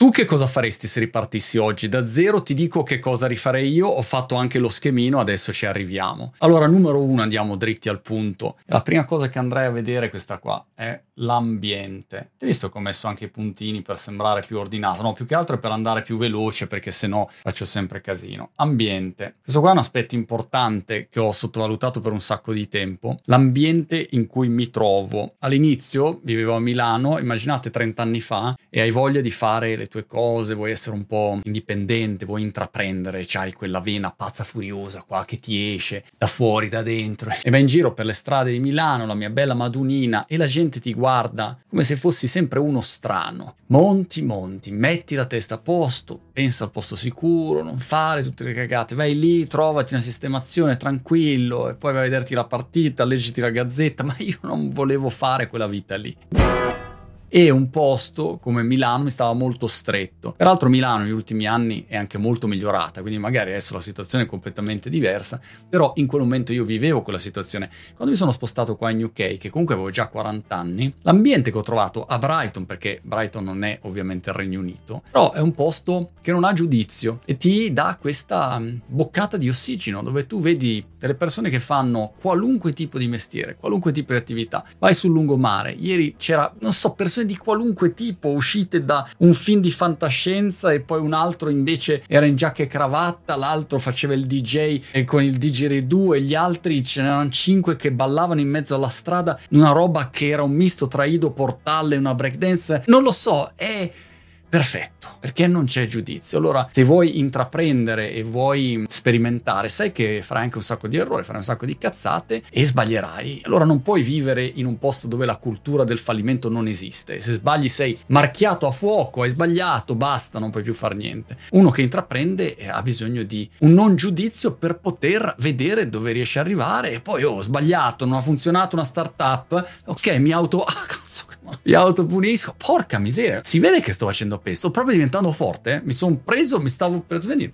Tu che cosa faresti se ripartissi oggi? Da zero ti dico che cosa rifarei io, ho fatto anche lo schemino, adesso ci arriviamo. Allora, numero uno, andiamo dritti al punto. La prima cosa che andrei a vedere è questa qua, è l'ambiente. Hai visto che ho messo anche i puntini per sembrare più ordinato? No, più che altro è per andare più veloce perché sennò faccio sempre casino. Ambiente. Questo qua è un aspetto importante che ho sottovalutato per un sacco di tempo. L'ambiente in cui mi trovo. All'inizio vivevo a Milano, immaginate 30 anni fa, e hai voglia di fare le tue cose, vuoi essere un po' indipendente, vuoi intraprendere, c'hai quella vena pazza furiosa qua che ti esce da fuori, da dentro, e vai in giro per le strade di Milano, la mia bella Madunina, e la gente ti guarda come se fossi sempre uno strano. Monti, monti, metti la testa a posto, pensa al posto sicuro, non fare tutte le cagate, vai lì, trovati una sistemazione tranquillo, e poi vai a vederti la partita, leggiti la gazzetta, ma io non volevo fare quella vita lì e un posto come Milano mi stava molto stretto. Peraltro Milano negli ultimi anni è anche molto migliorata, quindi magari adesso la situazione è completamente diversa, però in quel momento io vivevo quella situazione. Quando mi sono spostato qua in UK, che comunque avevo già 40 anni, l'ambiente che ho trovato a Brighton, perché Brighton non è ovviamente il Regno Unito, però è un posto che non ha giudizio e ti dà questa mm, boccata di ossigeno dove tu vedi delle persone che fanno qualunque tipo di mestiere, qualunque tipo di attività. Vai sul lungomare, ieri c'era, non so, persone persone di qualunque tipo, uscite da un film di fantascienza e poi un altro invece era in giacca e cravatta, l'altro faceva il DJ e con il didgeridoo e gli altri ce n'erano cinque che ballavano in mezzo alla strada, una roba che era un misto tra Ido Portalle e una breakdance. Non lo so, è perfetto, perché non c'è giudizio. Allora, se vuoi intraprendere e vuoi sperimentare, sai che farai anche un sacco di errori, farai un sacco di cazzate e sbaglierai. Allora non puoi vivere in un posto dove la cultura del fallimento non esiste. Se sbagli sei marchiato a fuoco, hai sbagliato, basta, non puoi più fare niente. Uno che intraprende eh, ha bisogno di un non giudizio per poter vedere dove riesce ad arrivare e poi, oh, ho sbagliato, non ha funzionato una startup, ok, mi auto... Ah, cazzo, mi autopunisco, porca miseria, si vede che sto facendo peso, sto proprio diventando forte, mi sono preso, mi stavo per svenire.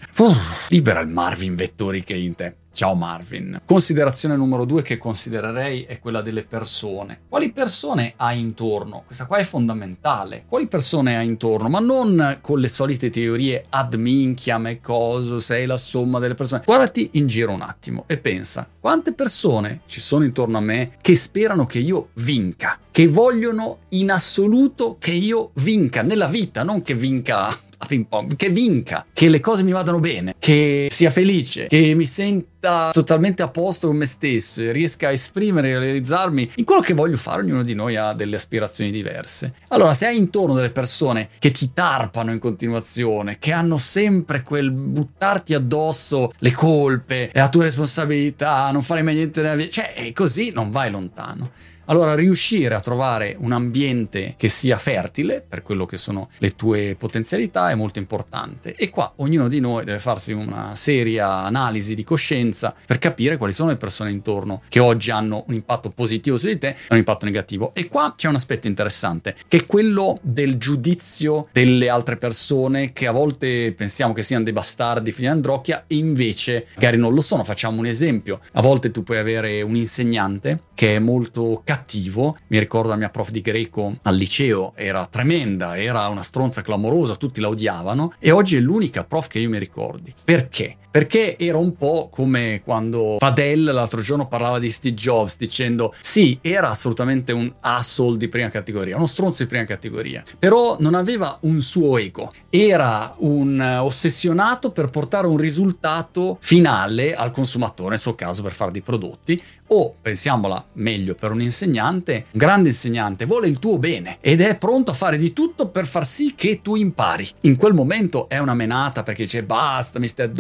libera il Marvin Vettori che è in te. Ciao Marvin. Considerazione numero due che considererei è quella delle persone. Quali persone hai intorno? Questa qua è fondamentale. Quali persone hai intorno? Ma non con le solite teorie ad minchiam e coso, sei la somma delle persone. Guardati in giro un attimo e pensa, quante persone ci sono intorno a me che sperano che io vinca, che vogliono in assoluto che io vinca nella vita, non che vinca a ping pong, che vinca, che le cose mi vadano bene, che sia felice, che mi senta totalmente a posto con me stesso e riesca a esprimere e realizzarmi in quello che voglio fare. Ognuno di noi ha delle aspirazioni diverse. Allora, se hai intorno delle persone che ti tarpano in continuazione, che hanno sempre quel buttarti addosso le colpe, la tua responsabilità, non fare mai niente nella vita, cioè, così non vai lontano. Allora riuscire a trovare un ambiente che sia fertile per quello che sono le tue potenzialità è molto importante e qua ognuno di noi deve farsi una seria analisi di coscienza per capire quali sono le persone intorno che oggi hanno un impatto positivo su di te e un impatto negativo. E qua c'è un aspetto interessante che è quello del giudizio delle altre persone che a volte pensiamo che siano dei bastardi figli di Androcchia e invece magari non lo sono. Facciamo un esempio. A volte tu puoi avere un insegnante che è molto cattivo cattivo. Mi ricordo la mia prof di greco al liceo, era tremenda, era una stronza clamorosa, tutti la odiavano e oggi è l'unica prof che io mi ricordi. Perché? Perché era un po' come quando Fadel l'altro giorno parlava di Steve Jobs dicendo sì, era assolutamente un asshole di prima categoria, uno stronzo di prima categoria, però non aveva un suo ego, era un ossessionato per portare un risultato finale al consumatore, nel suo caso per fare dei prodotti, o pensiamola meglio per un insegnante, un grande insegnante vuole il tuo bene ed è pronto a fare di tutto per far sì che tu impari. In quel momento è una menata perché dice basta, mi stai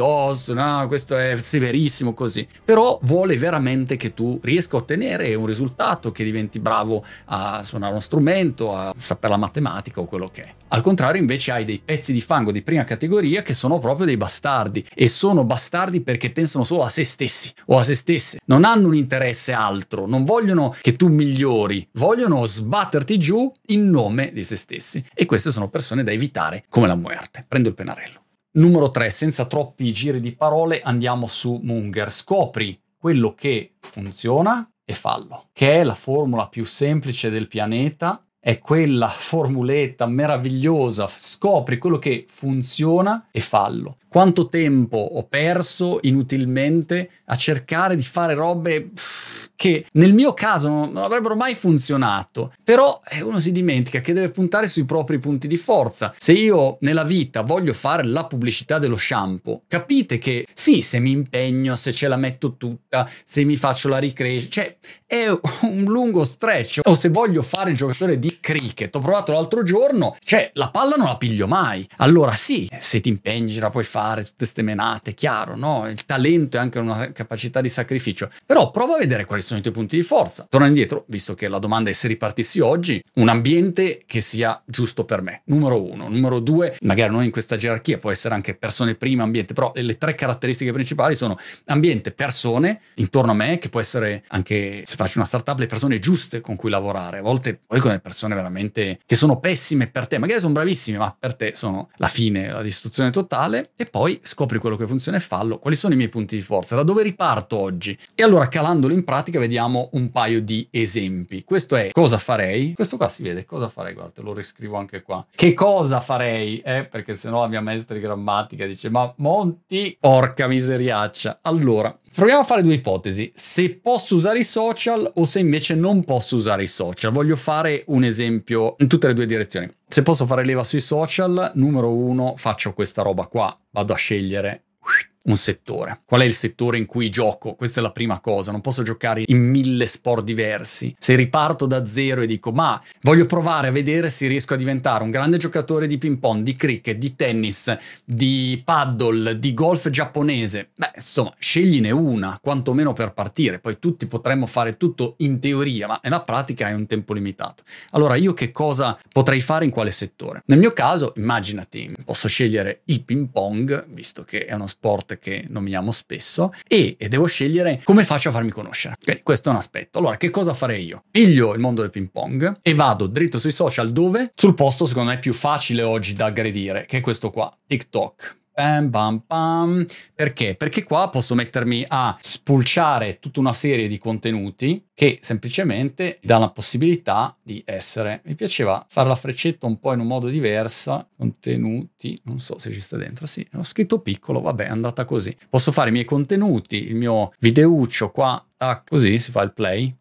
no, questo è severissimo così, però vuole veramente che tu riesca a ottenere un risultato, che diventi bravo a suonare uno strumento, a sapere la matematica o quello che è. Al contrario invece hai dei pezzi di fango di prima categoria che sono proprio dei bastardi e sono bastardi perché pensano solo a se stessi o a se stesse, non hanno un interesse interesse altro, non vogliono che tu migliori, vogliono sbatterti giù in nome di se stessi. E queste sono persone da evitare come la muerte. Prendo il pennarello. Numero 3, senza troppi giri di parole, andiamo su Munger. Scopri quello che funziona e fallo, che è la formula più semplice del pianeta è quella formuletta meravigliosa, scopri quello che funziona e fallo. Quanto tempo ho perso inutilmente a cercare di fare robe che nel mio caso non, avrebbero mai funzionato, però eh, uno si dimentica che deve puntare sui propri punti di forza. Se io nella vita voglio fare la pubblicità dello shampoo, capite che sì, se mi impegno, se ce la metto tutta, se mi faccio la ricrescita, cioè è un lungo stretch. O se voglio fare il giocatore di cricket, ho provato l'altro giorno, cioè la palla non la piglio mai. Allora sì, se ti impegni la puoi fare, tutte ste menate, chiaro, no? Il talento è anche una capacità di sacrificio. Però prova a vedere quali sono i tuoi punti di forza. Torna indietro, visto che la domanda è se ripartissi oggi, un ambiente che sia giusto per me. Numero uno. Numero due, magari non in questa gerarchia, può essere anche persone prima, ambiente, però le tre caratteristiche principali sono ambiente, persone intorno a me, che può essere anche, se faccio una startup, le persone giuste con cui lavorare. A volte poi con le persone veramente che sono pessime per te, magari sono bravissime, ma per te sono la fine, la distruzione totale. Poi scopri quello che funziona e fallo. Quali sono i miei punti di forza? Da dove riparto oggi? E allora calandolo in pratica vediamo un paio di esempi. Questo è cosa farei. Questo qua si vede cosa farei, guarda, lo riscrivo anche qua. Che cosa farei? Eh, perché sennò la mia maestra di grammatica dice "Ma Monti, porca miseriaccia". Allora, Proviamo a fare due ipotesi, se posso usare i social o se invece non posso usare i social. Voglio fare un esempio in tutte le due direzioni. Se posso fare leva sui social, numero uno, faccio questa roba qua, vado a scegliere un settore. Qual è il settore in cui gioco? Questa è la prima cosa, non posso giocare in mille sport diversi. Se riparto da zero e dico ma voglio provare a vedere se riesco a diventare un grande giocatore di ping pong, di cricket, di tennis, di paddle, di golf giapponese, beh insomma scegliene una, quantomeno per partire, poi tutti potremmo fare tutto in teoria, ma nella pratica hai un tempo limitato. Allora io che cosa potrei fare in quale settore? Nel mio caso immaginati, posso scegliere il ping pong, visto che è uno sport che nominiamo spesso, e, e, devo scegliere come faccio a farmi conoscere. Okay, questo è un aspetto. Allora, che cosa farei io? Piglio il mondo del ping pong e vado dritto sui social dove? Sul posto secondo me più facile oggi da aggredire, che è questo qua, TikTok. Bam, bam, bam. Perché? Perché qua posso mettermi a spulciare tutta una serie di contenuti che semplicemente dà la possibilità di essere. Mi piaceva fare la freccetta un po' in un modo diverso. Contenuti, non so se ci sta dentro. Sì, ho scritto piccolo, vabbè, è andata così. Posso fare i miei contenuti, il mio videuccio qua, tac, così si fa il play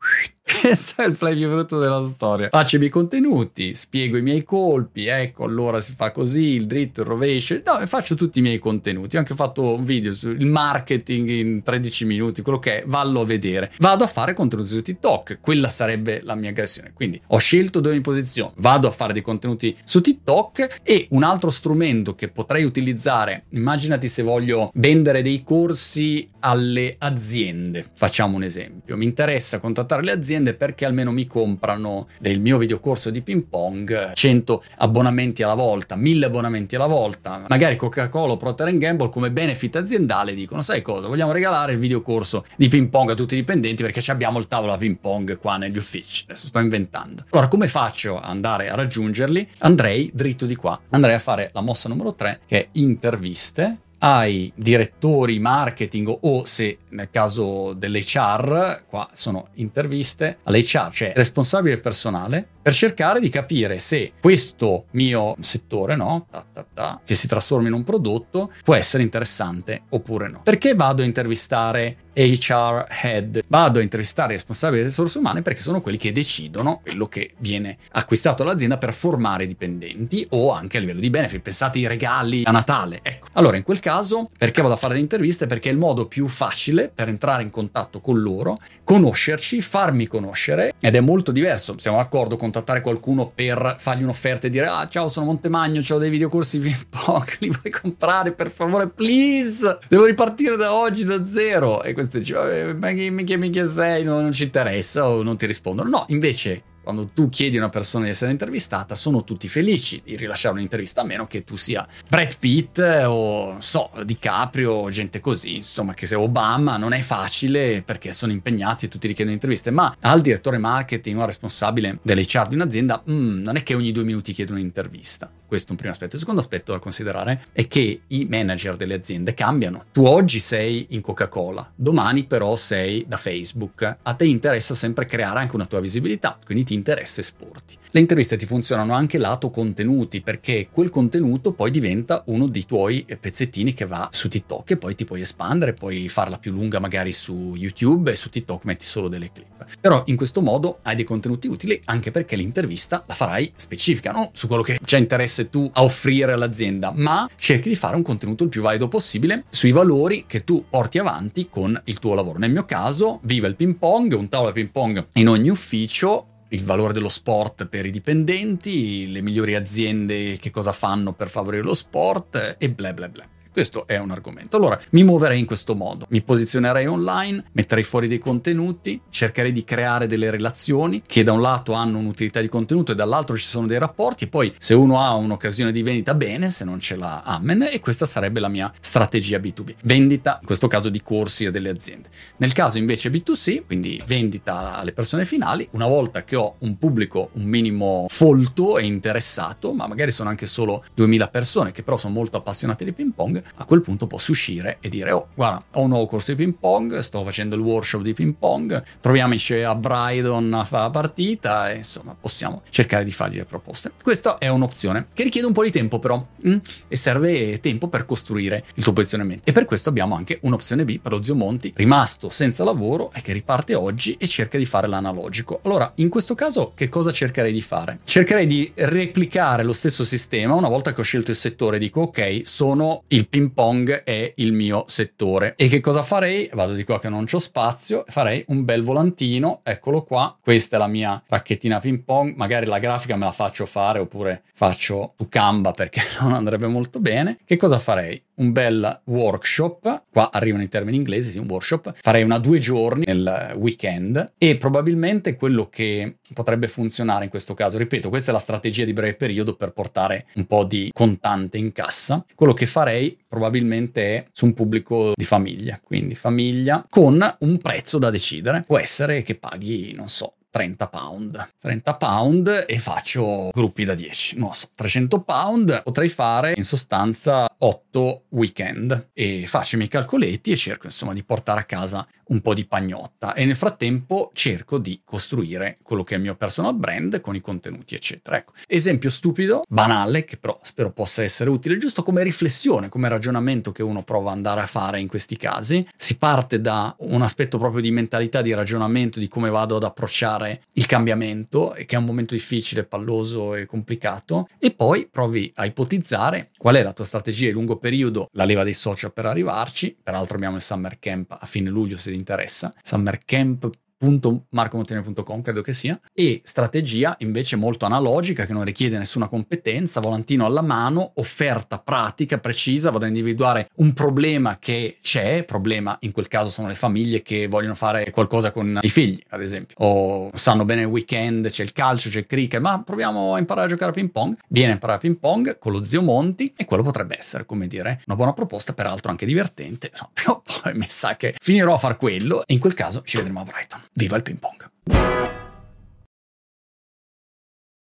questo è il play brutto della storia. Faccio i miei contenuti, spiego i miei colpi, ecco, allora si fa così, il dritto, il rovescio. No, faccio tutti i miei contenuti. Ho anche fatto un video sul marketing in 13 minuti, quello che è, vallo a vedere. Vado a fare contenuti su TikTok, quella sarebbe la mia aggressione. Quindi ho scelto dove mi posiziono, vado a fare dei contenuti su TikTok e un altro strumento che potrei utilizzare, immaginati se voglio vendere dei corsi alle aziende, facciamo un esempio. Mi interessa contattare le aziende perché almeno mi comprano del mio videocorso di ping pong 100 abbonamenti alla volta, 1000 abbonamenti alla volta. Magari Coca-Cola o Procter Gamble come benefit aziendale dicono sai cosa, vogliamo regalare il videocorso di ping pong a tutti i dipendenti perché abbiamo il tavolo a ping pong qua negli uffici. Adesso sto inventando. Allora come faccio ad andare a raggiungerli? Andrei dritto di qua, andrei a fare la mossa numero 3 che è interviste ai direttori marketing o se nel caso dell'HR, qua sono interviste all'HR, cioè responsabile personale, per cercare di capire se questo mio settore, no, ta, ta, ta, che si trasforma in un prodotto, può essere interessante oppure no. Perché vado a intervistare HR head. Vado a intervistare i responsabili delle risorse umane perché sono quelli che decidono quello che viene acquistato all'azienda per formare i dipendenti o anche a livello di benefit. Pensate ai regali a Natale. Ecco. Allora, in quel caso, perché vado a fare le interviste? Perché è il modo più facile per entrare in contatto con loro, conoscerci, farmi conoscere ed è molto diverso. Siamo d'accordo contattare qualcuno per fargli un'offerta e dire "Ah, ciao, sono Montemagno, ho dei videocorsi pong, li vuoi comprare per favore, please? Devo ripartire da oggi da zero." E questo questo dice, ma chi, chi, chi sei, non, non ci interessa o non ti rispondono. No, invece quando tu chiedi a una persona di essere intervistata, sono tutti felici di rilasciare un'intervista, a meno che tu sia Brad Pitt o, so, DiCaprio gente così, insomma, che se Obama non è facile perché sono impegnati e tutti richiedono interviste, ma al direttore marketing o al responsabile dell'HR di un'azienda, mm, non è che ogni due minuti chiedono un'intervista. Questo è un primo aspetto. Il secondo aspetto da considerare è che i manager delle aziende cambiano. Tu oggi sei in Coca-Cola, domani però sei da Facebook. A te interessa sempre creare anche una tua visibilità, quindi ti interessa esporti. Le interviste ti funzionano anche lato contenuti, perché quel contenuto poi diventa uno dei tuoi pezzettini che va su TikTok e poi ti puoi espandere, puoi farla più lunga magari su YouTube e su TikTok metti solo delle clip. Però in questo modo hai dei contenuti utili anche perché l'intervista la farai specifica, non su quello che c'è interesse tu a offrire all'azienda, ma cerchi di fare un contenuto il più valido possibile sui valori che tu porti avanti con il tuo lavoro. Nel mio caso, viva il ping pong, un tavolo ping pong in ogni ufficio il valore dello sport per i dipendenti, le migliori aziende che cosa fanno per favorire lo sport e bla bla bla. Questo è un argomento. Allora, mi muoverei in questo modo. Mi posizionerei online, metterei fuori dei contenuti, cercherei di creare delle relazioni che da un lato hanno un'utilità di contenuto e dall'altro ci sono dei rapporti e poi se uno ha un'occasione di vendita bene, se non ce l'ha amen e questa sarebbe la mia strategia B2B. Vendita, in questo caso di corsi a delle aziende. Nel caso invece B2C, quindi vendita alle persone finali, una volta che ho un pubblico un minimo folto e interessato, ma magari sono anche solo 2000 persone che però sono molto appassionate di ping pong, a quel punto posso uscire e dire oh guarda ho un nuovo corso di ping pong sto facendo il workshop di ping pong troviamoci a Brydon a fare la partita e insomma possiamo cercare di fargli le proposte. Questa è un'opzione che richiede un po' di tempo però mm? e serve tempo per costruire il tuo posizionamento. E per questo abbiamo anche un'opzione B per lo zio Monti rimasto senza lavoro e che riparte oggi e cerca di fare l'analogico. Allora in questo caso che cosa cercherei di fare? Cercherei di replicare lo stesso sistema una volta che ho scelto il settore dico ok sono il ping pong è il mio settore. E che cosa farei? Vado di qua che non c'ho spazio, farei un bel volantino, eccolo qua, questa è la mia racchettina ping pong, magari la grafica me la faccio fare oppure faccio su Canva perché non andrebbe molto bene. Che cosa farei? un bel workshop, qua arrivano i termini inglesi, sì, un workshop, farei una due giorni nel weekend e probabilmente quello che potrebbe funzionare in questo caso, ripeto, questa è la strategia di breve periodo per portare un po' di contante in cassa, quello che farei probabilmente è su un pubblico di famiglia, quindi famiglia con un prezzo da decidere, può essere che paghi, non so, 30 pound. 30 pound e faccio gruppi da 10. Non so, 300 pound potrei fare in sostanza 8 weekend e faccio i miei calcoletti e cerco insomma di portare a casa un po' di pagnotta e nel frattempo cerco di costruire quello che è il mio personal brand con i contenuti eccetera. Ecco, esempio stupido, banale che però spero possa essere utile giusto come riflessione, come ragionamento che uno prova ad andare a fare in questi casi. Si parte da un aspetto proprio di mentalità, di ragionamento, di come vado ad approcciare fare il cambiamento, che è un momento difficile, palloso e complicato, e poi provi a ipotizzare qual è la tua strategia di lungo periodo, la leva dei social per arrivarci. Peraltro abbiamo il Summer Camp a fine luglio se ti interessa, Summer Camp www.marcomontenegro.com credo che sia. E strategia invece molto analogica che non richiede nessuna competenza volantino alla mano offerta pratica precisa vado a individuare un problema che c'è problema in quel caso sono le famiglie che vogliono fare qualcosa con i figli ad esempio o sanno bene il weekend c'è il calcio c'è il cricket ma proviamo a imparare a giocare a ping pong. Viene a imparare a ping pong con lo zio Monti e quello potrebbe essere come dire una buona proposta peraltro anche divertente insomma poi mi sa che finirò a far quello e in quel caso ci vedremo a Brighton Viva il ping pong!